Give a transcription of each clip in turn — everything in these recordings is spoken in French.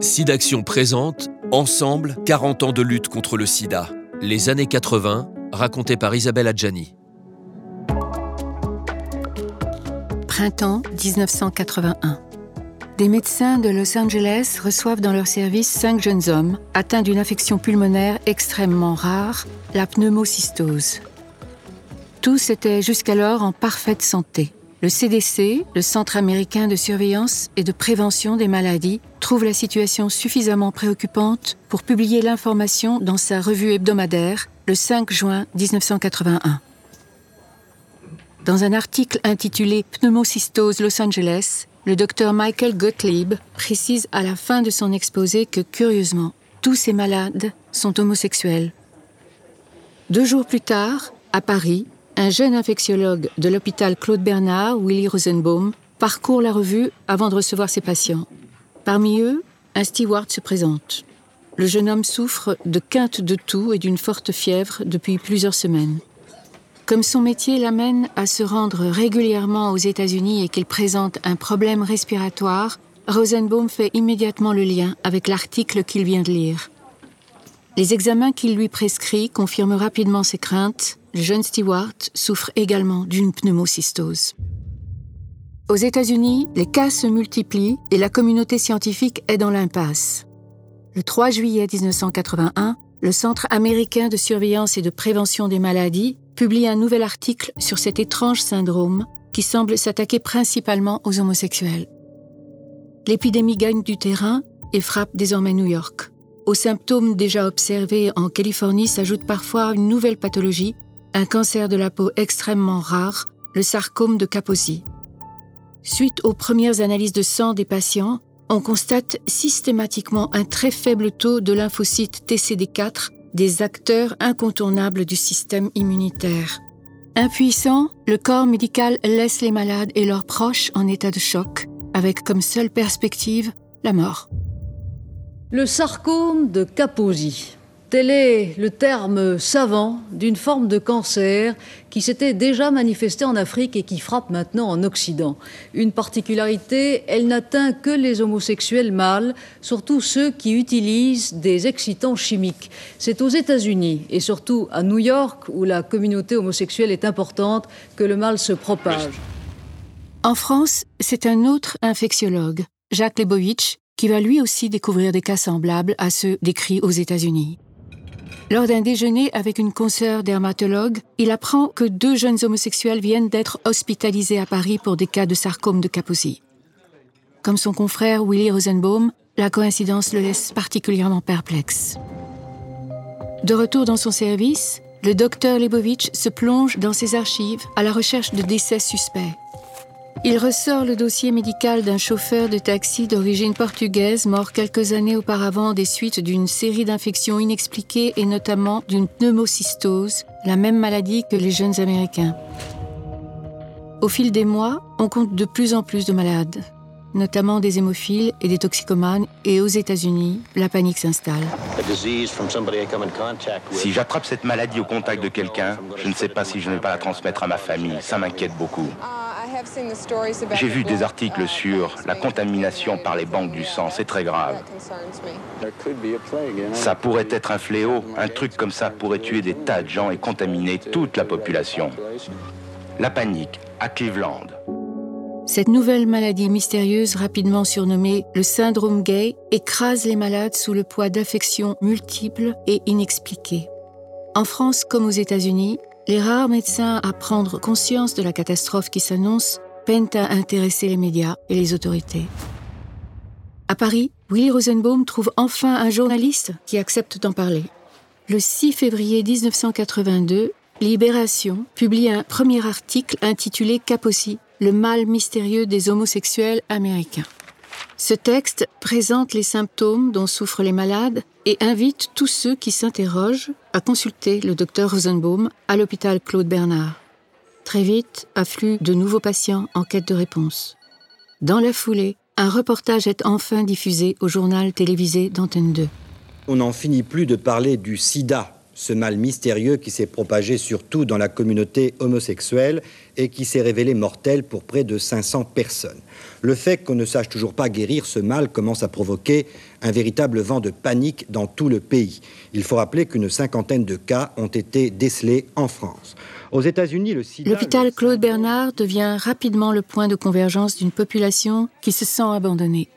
SIDAction présente Ensemble, 40 ans de lutte contre le sida. Les années 80, racontées par Isabelle Adjani. Printemps 1981. Des médecins de Los Angeles reçoivent dans leur service cinq jeunes hommes atteints d'une affection pulmonaire extrêmement rare, la pneumocystose. Tous étaient jusqu'alors en parfaite santé. Le CDC, le Centre américain de surveillance et de prévention des maladies, trouve la situation suffisamment préoccupante pour publier l'information dans sa revue hebdomadaire le 5 juin 1981. Dans un article intitulé Pneumocystose Los Angeles, le docteur Michael Gottlieb précise à la fin de son exposé que, curieusement, tous ces malades sont homosexuels. Deux jours plus tard, à Paris, un jeune infectiologue de l'hôpital Claude Bernard, Willy Rosenbaum, parcourt la revue avant de recevoir ses patients. Parmi eux, un steward se présente. Le jeune homme souffre de quinte de toux et d'une forte fièvre depuis plusieurs semaines. Comme son métier l'amène à se rendre régulièrement aux États-Unis et qu'il présente un problème respiratoire, Rosenbaum fait immédiatement le lien avec l'article qu'il vient de lire. Les examens qu'il lui prescrit confirment rapidement ses craintes. Le jeune Stewart souffre également d'une pneumocystose. Aux États-Unis, les cas se multiplient et la communauté scientifique est dans l'impasse. Le 3 juillet 1981, le Centre américain de surveillance et de prévention des maladies publie un nouvel article sur cet étrange syndrome qui semble s'attaquer principalement aux homosexuels. L'épidémie gagne du terrain et frappe désormais New York. Aux symptômes déjà observés en Californie s'ajoute parfois une nouvelle pathologie, un cancer de la peau extrêmement rare, le sarcome de Kaposi. Suite aux premières analyses de sang des patients, on constate systématiquement un très faible taux de lymphocytes TCD4, des acteurs incontournables du système immunitaire. Impuissant, le corps médical laisse les malades et leurs proches en état de choc, avec comme seule perspective la mort. Le sarcome de Kaposi. Tel est le terme savant d'une forme de cancer qui s'était déjà manifestée en Afrique et qui frappe maintenant en Occident. Une particularité, elle n'atteint que les homosexuels mâles, surtout ceux qui utilisent des excitants chimiques. C'est aux États-Unis et surtout à New York, où la communauté homosexuelle est importante, que le mal se propage. En France, c'est un autre infectiologue, Jacques Lebovitch, qui va lui aussi découvrir des cas semblables à ceux décrits aux États-Unis. Lors d'un déjeuner avec une consoeur dermatologue, il apprend que deux jeunes homosexuels viennent d'être hospitalisés à Paris pour des cas de sarcome de Kaposi. Comme son confrère Willy Rosenbaum, la coïncidence le laisse particulièrement perplexe. De retour dans son service, le docteur Lebovitch se plonge dans ses archives à la recherche de décès suspects. Il ressort le dossier médical d'un chauffeur de taxi d'origine portugaise mort quelques années auparavant des suites d'une série d'infections inexpliquées et notamment d'une pneumocystose, la même maladie que les jeunes Américains. Au fil des mois, on compte de plus en plus de malades, notamment des hémophiles et des toxicomanes, et aux États-Unis, la panique s'installe. Si j'attrape cette maladie au contact de quelqu'un, je ne sais pas si je ne vais pas la transmettre à ma famille. Ça m'inquiète beaucoup. J'ai vu des articles sur la contamination par les banques du sang, c'est très grave. Ça pourrait être un fléau, un truc comme ça pourrait tuer des tas de gens et contaminer toute la population. La panique à Cleveland. Cette nouvelle maladie mystérieuse, rapidement surnommée le syndrome gay, écrase les malades sous le poids d'affections multiples et inexpliquées. En France comme aux États-Unis, les rares médecins à prendre conscience de la catastrophe qui s'annonce peinent à intéresser les médias et les autorités. À Paris, Willy Rosenbaum trouve enfin un journaliste qui accepte d'en parler. Le 6 février 1982, Libération publie un premier article intitulé Capossi, le mal mystérieux des homosexuels américains. Ce texte présente les symptômes dont souffrent les malades et invite tous ceux qui s'interrogent à consulter le docteur Rosenbaum à l'hôpital Claude Bernard. Très vite, affluent de nouveaux patients en quête de réponse. Dans la foulée, un reportage est enfin diffusé au journal télévisé d'Antenne 2. On n'en finit plus de parler du sida ce mal mystérieux qui s'est propagé surtout dans la communauté homosexuelle et qui s'est révélé mortel pour près de 500 personnes. Le fait qu'on ne sache toujours pas guérir ce mal commence à provoquer un véritable vent de panique dans tout le pays. Il faut rappeler qu'une cinquantaine de cas ont été décelés en France. Aux États-Unis, le L'hôpital Claude Bernard devient rapidement le point de convergence d'une population qui se sent abandonnée.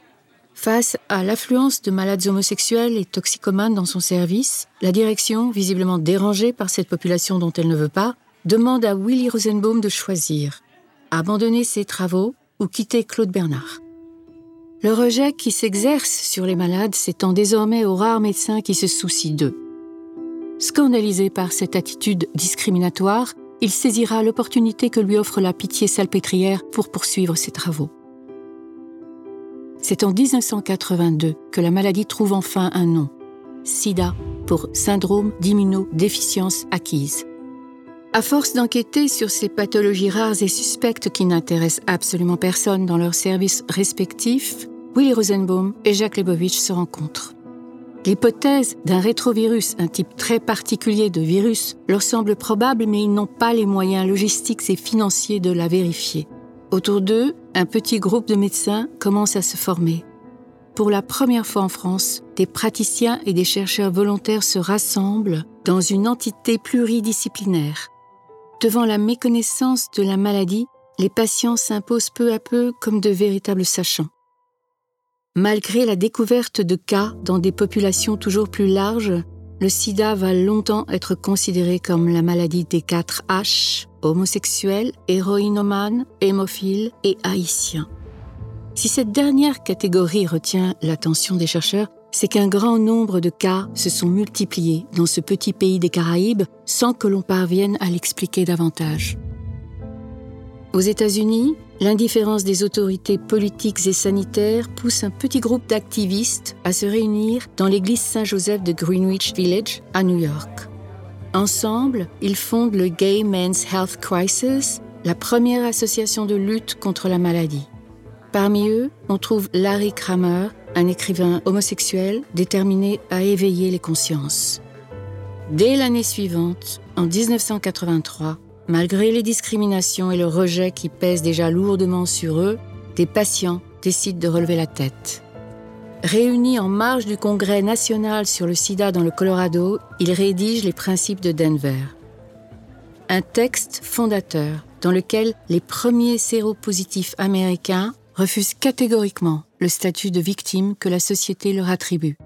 Face à l'affluence de malades homosexuels et toxicomanes dans son service, la direction, visiblement dérangée par cette population dont elle ne veut pas, demande à Willy Rosenbaum de choisir abandonner ses travaux ou quitter Claude Bernard. Le rejet qui s'exerce sur les malades s'étend désormais aux rares médecins qui se soucient d'eux. Scandalisé par cette attitude discriminatoire, il saisira l'opportunité que lui offre la pitié salpêtrière pour poursuivre ses travaux. C'est en 1982 que la maladie trouve enfin un nom, SIDA, pour syndrome d'immunodéficience acquise. À force d'enquêter sur ces pathologies rares et suspectes qui n'intéressent absolument personne dans leurs services respectifs, Willy Rosenbaum et Jacques Lebovitch se rencontrent. L'hypothèse d'un rétrovirus, un type très particulier de virus, leur semble probable, mais ils n'ont pas les moyens logistiques et financiers de la vérifier. Autour d'eux, un petit groupe de médecins commence à se former. Pour la première fois en France, des praticiens et des chercheurs volontaires se rassemblent dans une entité pluridisciplinaire. Devant la méconnaissance de la maladie, les patients s'imposent peu à peu comme de véritables sachants. Malgré la découverte de cas dans des populations toujours plus larges, le sida va longtemps être considéré comme la maladie des 4 H, homosexuels, héroïnomanes, hémophiles et haïtiens. Si cette dernière catégorie retient l'attention des chercheurs, c'est qu'un grand nombre de cas se sont multipliés dans ce petit pays des Caraïbes sans que l'on parvienne à l'expliquer davantage. Aux États-Unis, l'indifférence des autorités politiques et sanitaires pousse un petit groupe d'activistes à se réunir dans l'église Saint-Joseph de Greenwich Village à New York. Ensemble, ils fondent le Gay Men's Health Crisis, la première association de lutte contre la maladie. Parmi eux, on trouve Larry Kramer, un écrivain homosexuel déterminé à éveiller les consciences. Dès l'année suivante, en 1983, malgré les discriminations et le rejet qui pèsent déjà lourdement sur eux, des patients décident de relever la tête. Réunis en marge du Congrès national sur le sida dans le Colorado, il rédige les principes de Denver. Un texte fondateur dans lequel les premiers séropositifs américains refusent catégoriquement le statut de victime que la société leur attribue.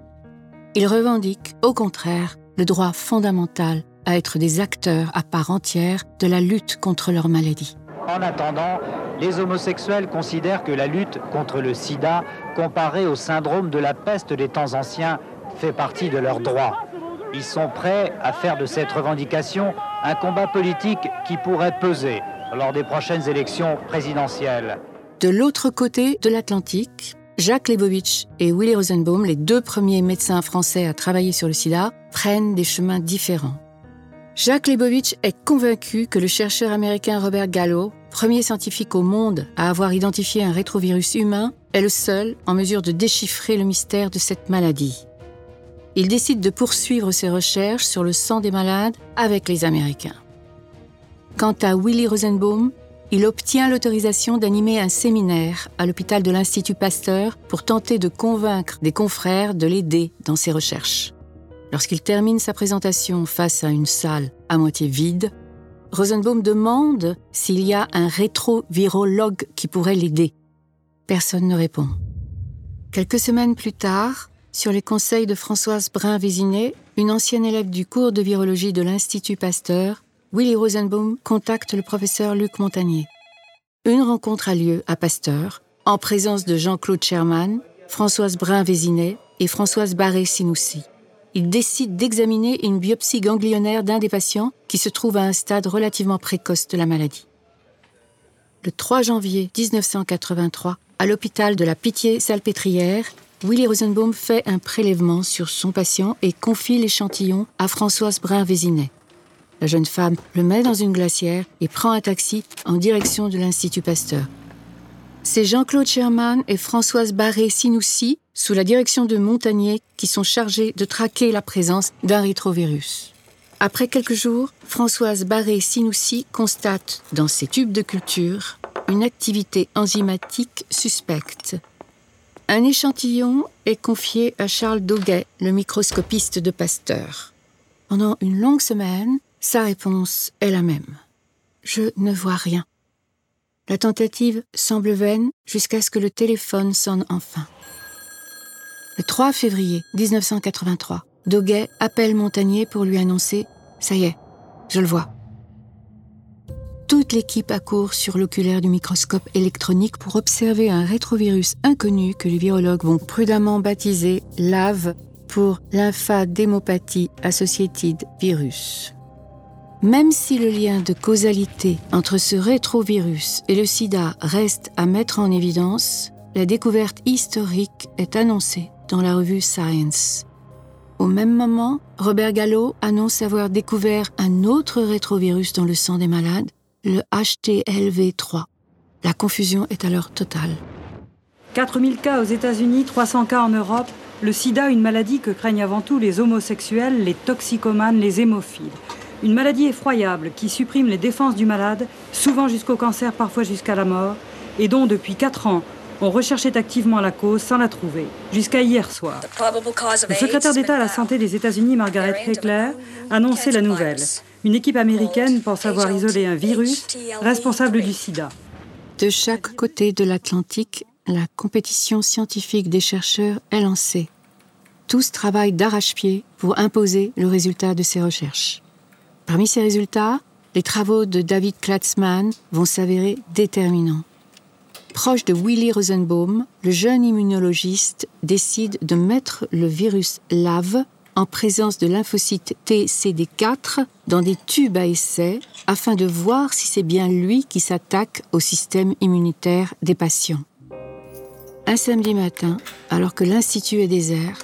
Ils revendiquent, au contraire, le droit fondamental à être des acteurs à part entière de la lutte contre leur maladie. En attendant, les homosexuels considèrent que la lutte contre le sida, comparée au syndrome de la peste des temps anciens, fait partie de leurs droits. Ils sont prêts à faire de cette revendication un combat politique qui pourrait peser lors des prochaines élections présidentielles. De l'autre côté de l'Atlantique, Jacques Lebovitch et Willy Rosenbaum, les deux premiers médecins français à travailler sur le sida, prennent des chemins différents. Jacques Lebovitch est convaincu que le chercheur américain Robert Gallo, premier scientifique au monde à avoir identifié un rétrovirus humain, est le seul en mesure de déchiffrer le mystère de cette maladie. Il décide de poursuivre ses recherches sur le sang des malades avec les Américains. Quant à Willy Rosenbaum, il obtient l'autorisation d'animer un séminaire à l'hôpital de l'Institut Pasteur pour tenter de convaincre des confrères de l'aider dans ses recherches. Lorsqu'il termine sa présentation face à une salle à moitié vide, Rosenbaum demande s'il y a un rétrovirologue qui pourrait l'aider. Personne ne répond. Quelques semaines plus tard, sur les conseils de Françoise Brun-Vézinet, une ancienne élève du cours de virologie de l'Institut Pasteur, Willy Rosenbaum contacte le professeur Luc Montagnier. Une rencontre a lieu à Pasteur, en présence de Jean-Claude Sherman, Françoise Brun-Vézinet et Françoise Barré-Sinoussi il décide d'examiner une biopsie ganglionnaire d'un des patients qui se trouve à un stade relativement précoce de la maladie. Le 3 janvier 1983, à l'hôpital de la Pitié-Salpêtrière, Willy Rosenbaum fait un prélèvement sur son patient et confie l'échantillon à Françoise Brun-Vézinet. La jeune femme le met dans une glacière et prend un taxi en direction de l'Institut Pasteur. C'est Jean-Claude Sherman et Françoise Barré-Sinoussi sous la direction de Montagnier qui sont chargés de traquer la présence d'un rétrovirus. Après quelques jours, Françoise Barré-Sinoussi constate dans ses tubes de culture une activité enzymatique suspecte. Un échantillon est confié à Charles Doguet, le microscopiste de Pasteur. Pendant une longue semaine, sa réponse est la même. Je ne vois rien. La tentative semble vaine jusqu'à ce que le téléphone sonne enfin. Le 3 février 1983, Doguet appelle Montagnier pour lui annoncer ⁇ Ça y est, je le vois ⁇ toute l'équipe accourt sur l'oculaire du microscope électronique pour observer un rétrovirus inconnu que les virologues vont prudemment baptiser LAV pour lymphadémopathie associated virus. Même si le lien de causalité entre ce rétrovirus et le sida reste à mettre en évidence, la découverte historique est annoncée dans la revue Science. Au même moment, Robert Gallo annonce avoir découvert un autre rétrovirus dans le sang des malades, le HTLV3. La confusion est alors totale. 4000 cas aux États-Unis, 300 cas en Europe. Le sida, une maladie que craignent avant tout les homosexuels, les toxicomanes, les hémophiles. Une maladie effroyable qui supprime les défenses du malade, souvent jusqu'au cancer, parfois jusqu'à la mort, et dont depuis 4 ans, on recherchait activement la cause sans la trouver, jusqu'à hier soir. Le secrétaire d'État à la santé des États-Unis, Margaret Heckler, annonçait la nouvelle. Une équipe américaine pense avoir isolé un virus responsable du sida. De chaque côté de l'Atlantique, la compétition scientifique des chercheurs est lancée. Tous travaillent d'arrache-pied pour imposer le résultat de ces recherches. Parmi ces résultats, les travaux de David Klatzmann vont s'avérer déterminants. Proche de Willy Rosenbaum, le jeune immunologiste décide de mettre le virus LAV en présence de lymphocytes TCD4 dans des tubes à essai afin de voir si c'est bien lui qui s'attaque au système immunitaire des patients. Un samedi matin, alors que l'institut est désert,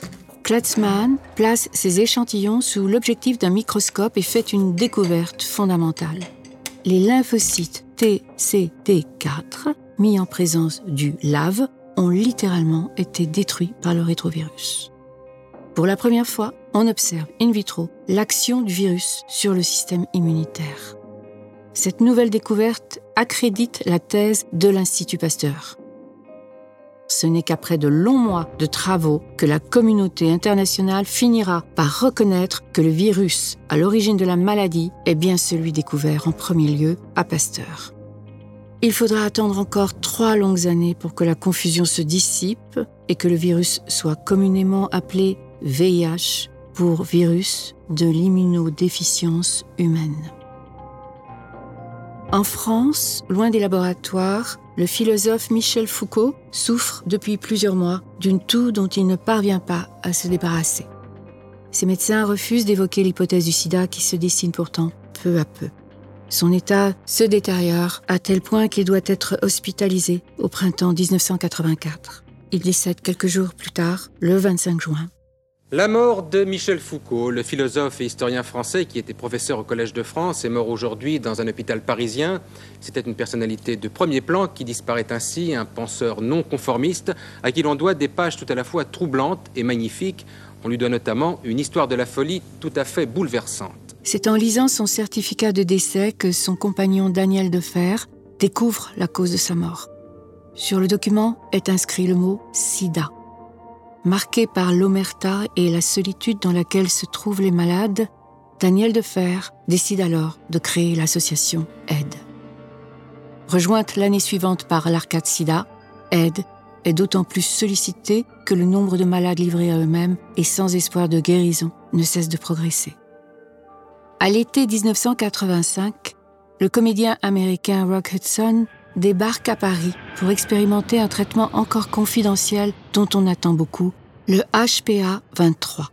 Klatzmann place ses échantillons sous l'objectif d'un microscope et fait une découverte fondamentale. Les lymphocytes TCD4, mis en présence du LAV, ont littéralement été détruits par le rétrovirus. Pour la première fois, on observe in vitro l'action du virus sur le système immunitaire. Cette nouvelle découverte accrédite la thèse de l'Institut Pasteur. Ce n'est qu'après de longs mois de travaux que la communauté internationale finira par reconnaître que le virus à l'origine de la maladie est bien celui découvert en premier lieu à Pasteur. Il faudra attendre encore trois longues années pour que la confusion se dissipe et que le virus soit communément appelé VIH pour virus de l'immunodéficience humaine. En France, loin des laboratoires, le philosophe Michel Foucault souffre depuis plusieurs mois d'une toux dont il ne parvient pas à se débarrasser. Ses médecins refusent d'évoquer l'hypothèse du sida qui se dessine pourtant peu à peu. Son état se détériore à tel point qu'il doit être hospitalisé au printemps 1984. Il décède quelques jours plus tard, le 25 juin. La mort de Michel Foucault, le philosophe et historien français qui était professeur au Collège de France, est mort aujourd'hui dans un hôpital parisien. C'était une personnalité de premier plan qui disparaît ainsi, un penseur non conformiste à qui l'on doit des pages tout à la fois troublantes et magnifiques. On lui doit notamment une histoire de la folie tout à fait bouleversante. C'est en lisant son certificat de décès que son compagnon Daniel Defer découvre la cause de sa mort. Sur le document est inscrit le mot sida. Marqué par l'omerta et la solitude dans laquelle se trouvent les malades, Daniel Defer décide alors de créer l'association Aide. Rejointe l'année suivante par l'Arcade Sida, Aide est d'autant plus sollicitée que le nombre de malades livrés à eux-mêmes et sans espoir de guérison ne cesse de progresser. À l'été 1985, le comédien américain Rock Hudson débarque à Paris pour expérimenter un traitement encore confidentiel dont on attend beaucoup, le HPA 23.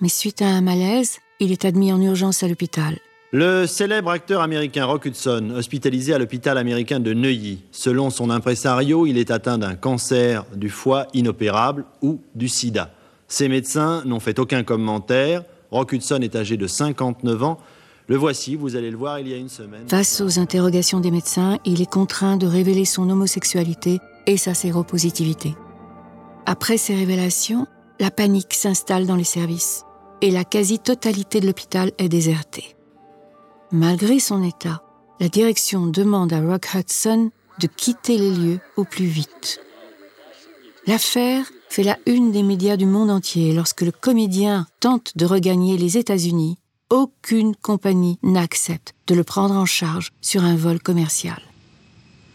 Mais suite à un malaise, il est admis en urgence à l'hôpital. Le célèbre acteur américain Rock Hudson, hospitalisé à l'hôpital américain de Neuilly. Selon son impresario, il est atteint d'un cancer du foie inopérable ou du sida. Ses médecins n'ont fait aucun commentaire. Rock Hudson est âgé de 59 ans le voici, vous allez le voir il y a une semaine. Face aux interrogations des médecins, il est contraint de révéler son homosexualité et sa séropositivité. Après ces révélations, la panique s'installe dans les services. et la quasi-totalité de l'hôpital est désertée. Malgré son état, la direction demande à Rock Hudson de quitter les lieux au plus vite. L'affaire fait la une des médias du monde entier lorsque le comédien tente de regagner les États-Unis. Aucune compagnie n'accepte de le prendre en charge sur un vol commercial.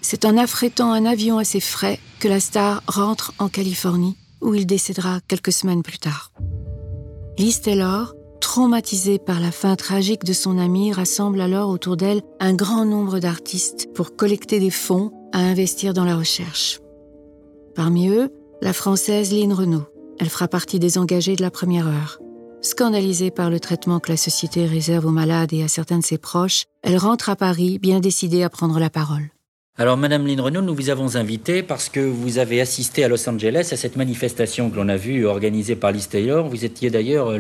C'est en affrétant un avion à ses frais que la star rentre en Californie, où il décédera quelques semaines plus tard. Liz Taylor, traumatisée par la fin tragique de son ami, rassemble alors autour d'elle un grand nombre d'artistes pour collecter des fonds à investir dans la recherche. Parmi eux, la française Lynn Renault. Elle fera partie des engagés de la première heure. Scandalisée par le traitement que la société réserve aux malades et à certains de ses proches, elle rentre à Paris bien décidée à prendre la parole. Alors, Madame Lynn Renault, nous vous avons invité parce que vous avez assisté à Los Angeles à cette manifestation que l'on a vue organisée par Liz Taylor. Vous étiez d'ailleurs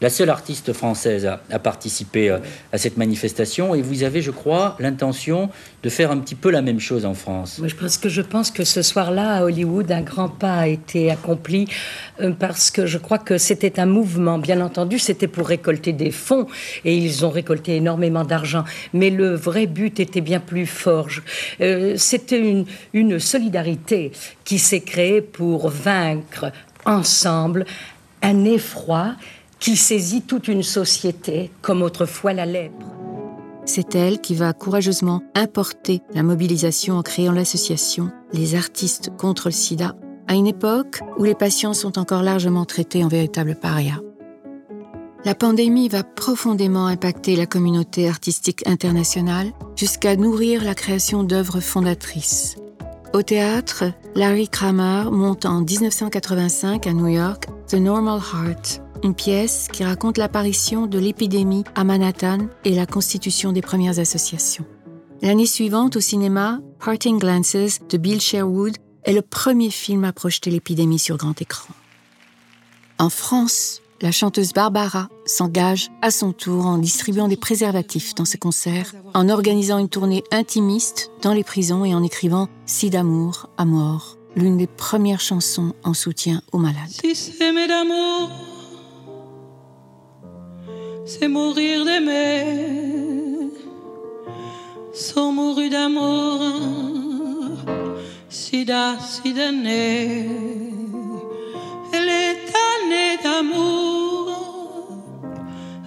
la seule artiste française à, participer euh, à cette manifestation et vous avez, je crois, l'intention de faire un petit peu la même chose en France. Oui, parce que je pense que ce soir-là, à Hollywood, un grand pas a été accompli euh, parce que je crois que c'était un mouvement. Bien entendu, c'était pour récolter des fonds et ils ont récolté énormément d'argent. Mais le vrai but était bien plus fort. Euh, c'était une solidarité qui s'est créée pour vaincre ensemble un effroi qui saisit toute une société comme autrefois la lèpre. C'est elle qui va courageusement importer la mobilisation en créant l'association Les artistes contre le sida, à une époque où les patients sont encore largement traités en véritables parias. La pandémie va profondément impacter la communauté artistique internationale jusqu'à nourrir la création d'œuvres fondatrices. Au théâtre, Larry Kramer monte en 1985 à New York The Normal Heart, une pièce qui raconte l'apparition de l'épidémie à Manhattan et la constitution des premières associations. L'année suivante, au cinéma, Parting Glances de Bill Sherwood est le premier film à projeter l'épidémie sur grand écran. En France, la chanteuse Barbara s'engage à son tour en distribuant des préservatifs dans ses concerts, en organisant une tournée intimiste dans les prisons et en écrivant Si d'amour à mort, l'une des premières chansons en soutien aux malades. Si c'est d'amour, c'est mourir d'aimer, sans mourir d'amour, sida, sida elle est année d'amour,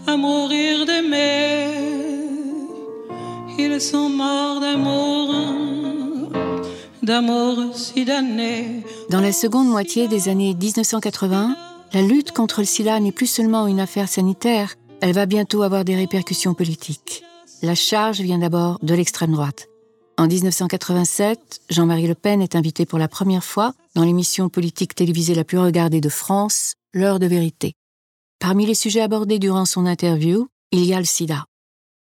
à mourir d'aimer. Ils sont morts d'amour. Dans la seconde moitié des années 1980, la lutte contre le sida n'est plus seulement une affaire sanitaire, elle va bientôt avoir des répercussions politiques. La charge vient d'abord de l'extrême droite. En 1987, Jean-Marie Le Pen est invité pour la première fois dans l'émission politique télévisée la plus regardée de France, L'heure de vérité. Parmi les sujets abordés durant son interview, il y a le sida.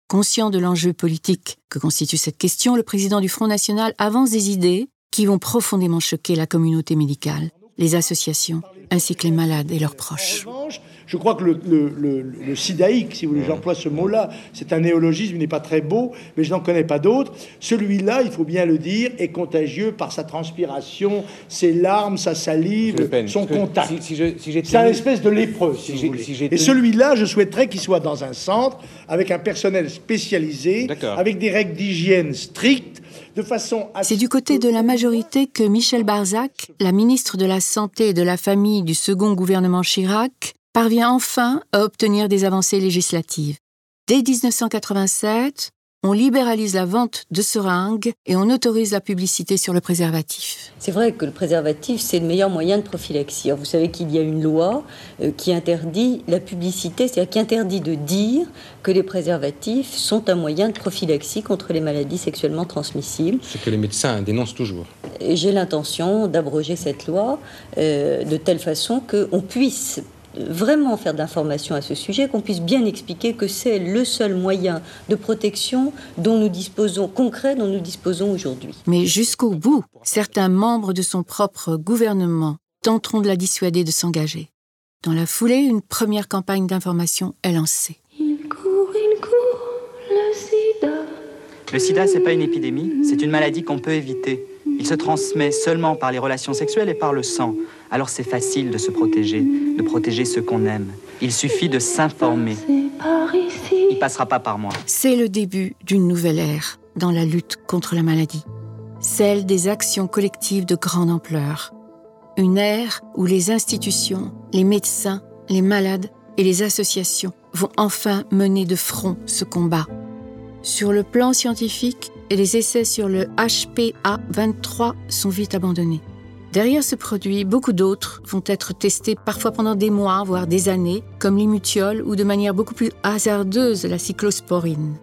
Conscient de l'enjeu politique que constitue cette question, le président du Front National avance des idées qui vont profondément choquer la communauté médicale, les associations, ainsi que les malades et leurs proches. Je crois que le, le, sidaïque, si vous voulez, j'emploie ce mot-là, c'est un néologisme, il n'est pas très beau, mais je n'en connais pas d'autres. Celui-là, il faut bien le dire, est contagieux par sa transpiration, ses larmes, sa salive, son contact. c'est un espèce de lépreux, si, vous voulez. Et celui-là, je souhaiterais qu'il soit dans un centre, avec un personnel spécialisé, avec des règles d'hygiène strictes, c'est du côté de la majorité que Michel Barzac, la ministre de la Santé et de la Famille du second gouvernement Chirac, parvient enfin à obtenir des avancées législatives. Dès 1987, on libéralise la vente de seringues et on autorise la publicité sur le préservatif. C'est vrai que le préservatif, c'est le meilleur moyen de prophylaxie. vous savez qu'il y a une loi euh, qui interdit la publicité, c'est-à-dire qui interdit de dire que les préservatifs sont un moyen de prophylaxie contre les maladies sexuellement transmissibles. Ce que les médecins dénoncent toujours. J'ai l'intention d'abroger cette loi euh, de telle façon qu'on puisse vraiment faire d'informations à ce sujet, qu'on puisse bien expliquer que c'est le seul moyen de protection dont nous disposons, concret dont nous disposons aujourd'hui. Mais jusqu'au bout, certains membres de son propre gouvernement tenteront de la dissuader de s'engager. Dans la foulée, une première campagne d'information est lancée. Il court, il court, le sida. Le sida, c'est pas une épidémie, c'est une maladie qu'on peut éviter. Il se transmet seulement par les relations sexuelles et par le sang. Alors c'est facile de se protéger, de protéger ceux qu'on aime. Il suffit de s'informer. Il passera pas par moi. C'est le début d'une nouvelle ère dans la lutte contre la maladie, celle des actions collectives de grande ampleur. Une ère où les institutions, les médecins, les malades et les associations vont enfin mener de front ce combat. Sur le plan scientifique, les essais sur le HPA23 sont vite abandonnés. Derrière ce produit, beaucoup d'autres vont être testés parfois pendant des mois, voire des années, comme l'imutiol ou de manière beaucoup plus hasardeuse la cyclosporine.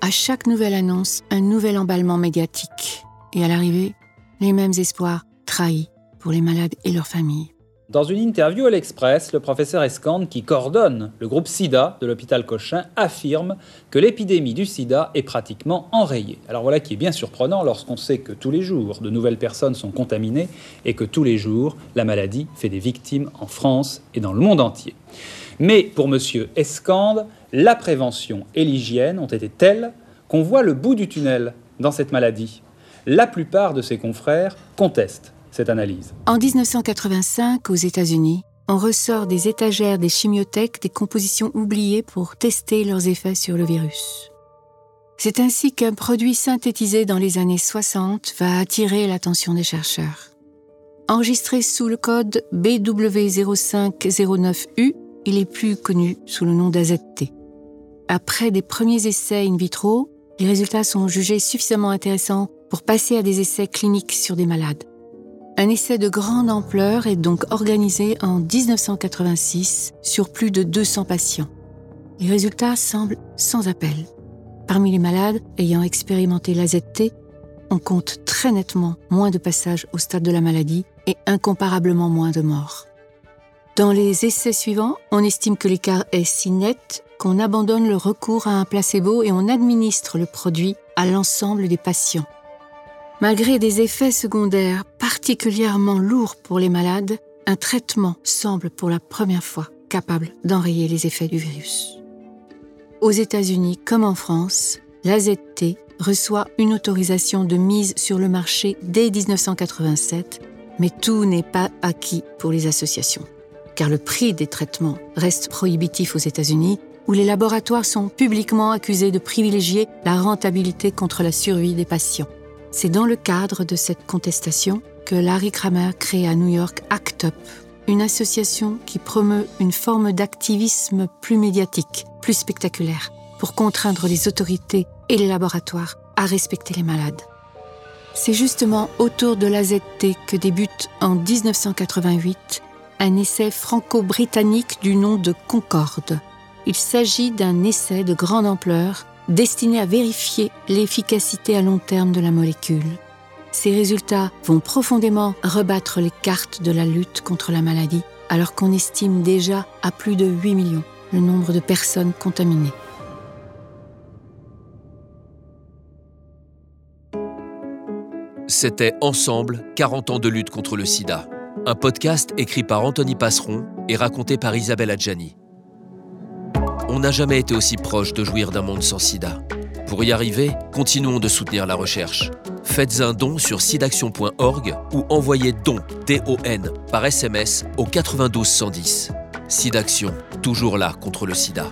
À chaque nouvelle annonce, un nouvel emballement médiatique. Et à l'arrivée, les mêmes espoirs trahis pour les malades et leurs familles. Dans une interview à l'Express, le professeur Escande, qui coordonne le groupe SIDA de l'hôpital Cochin, affirme que l'épidémie du sida est pratiquement enrayée. Alors voilà qui est bien surprenant lorsqu'on sait que tous les jours, de nouvelles personnes sont contaminées et que tous les jours, la maladie fait des victimes en France et dans le monde entier. Mais pour M. Escande, la prévention et l'hygiène ont été telles qu'on voit le bout du tunnel dans cette maladie. La plupart de ses confrères contestent En 1985, aux États-Unis, on ressort des étagères des chimiothèques des compositions oubliées pour tester leurs effets sur le virus. C'est ainsi qu'un produit synthétisé dans les années 60 va attirer l'attention des chercheurs. Enregistré sous le code BW0509U, il est plus connu sous le nom d'AZT. Après des premiers essais in vitro, les résultats sont jugés suffisamment intéressants pour passer à des essais cliniques sur des malades. Un essai de grande ampleur est donc organisé en 1986 sur plus de 200 patients. Les résultats semblent sans appel. Parmi les malades ayant expérimenté l'AZT, on compte très nettement moins de passages au stade de la maladie et incomparablement moins de morts. Dans les essais suivants, on estime que l'écart est si net qu'on abandonne le recours à un placebo et on administre le produit à l'ensemble des patients. Malgré des effets secondaires particulièrement lourds pour les malades, un traitement semble pour la première fois capable d'enrayer les effets du virus. Aux États-Unis comme en France, l'AZT reçoit une autorisation de mise sur le marché dès 1987, mais tout n'est pas acquis pour les associations, car le prix des traitements reste prohibitif aux États-Unis, où les laboratoires sont publiquement accusés de privilégier la rentabilité contre la survie des patients. C'est dans le cadre de cette contestation que Larry Kramer crée à New York ACT UP, une association qui promeut une forme d'activisme plus médiatique, plus spectaculaire, pour contraindre les autorités et les laboratoires à respecter les malades. C'est justement autour de l'AZT que débute en 1988 un essai franco-britannique du nom de Concorde. Il s'agit d'un essai de grande ampleur destiné à vérifier l'efficacité à long terme de la molécule. Ces résultats vont profondément rebattre les cartes de la lutte contre la maladie, alors qu'on estime déjà à plus de 8 millions le nombre de personnes contaminées. C'était Ensemble, 40 ans de lutte contre le sida. Un podcast écrit par Anthony Passeron et raconté par Isabelle Adjani. On n'a jamais été aussi proche de jouir d'un monde sans sida. Pour y arriver, continuons de soutenir la recherche. Faites un don sur sidaction.org ou envoyez don, D-O-N, par SMS au 92 110. Sidaction, toujours là contre le sida.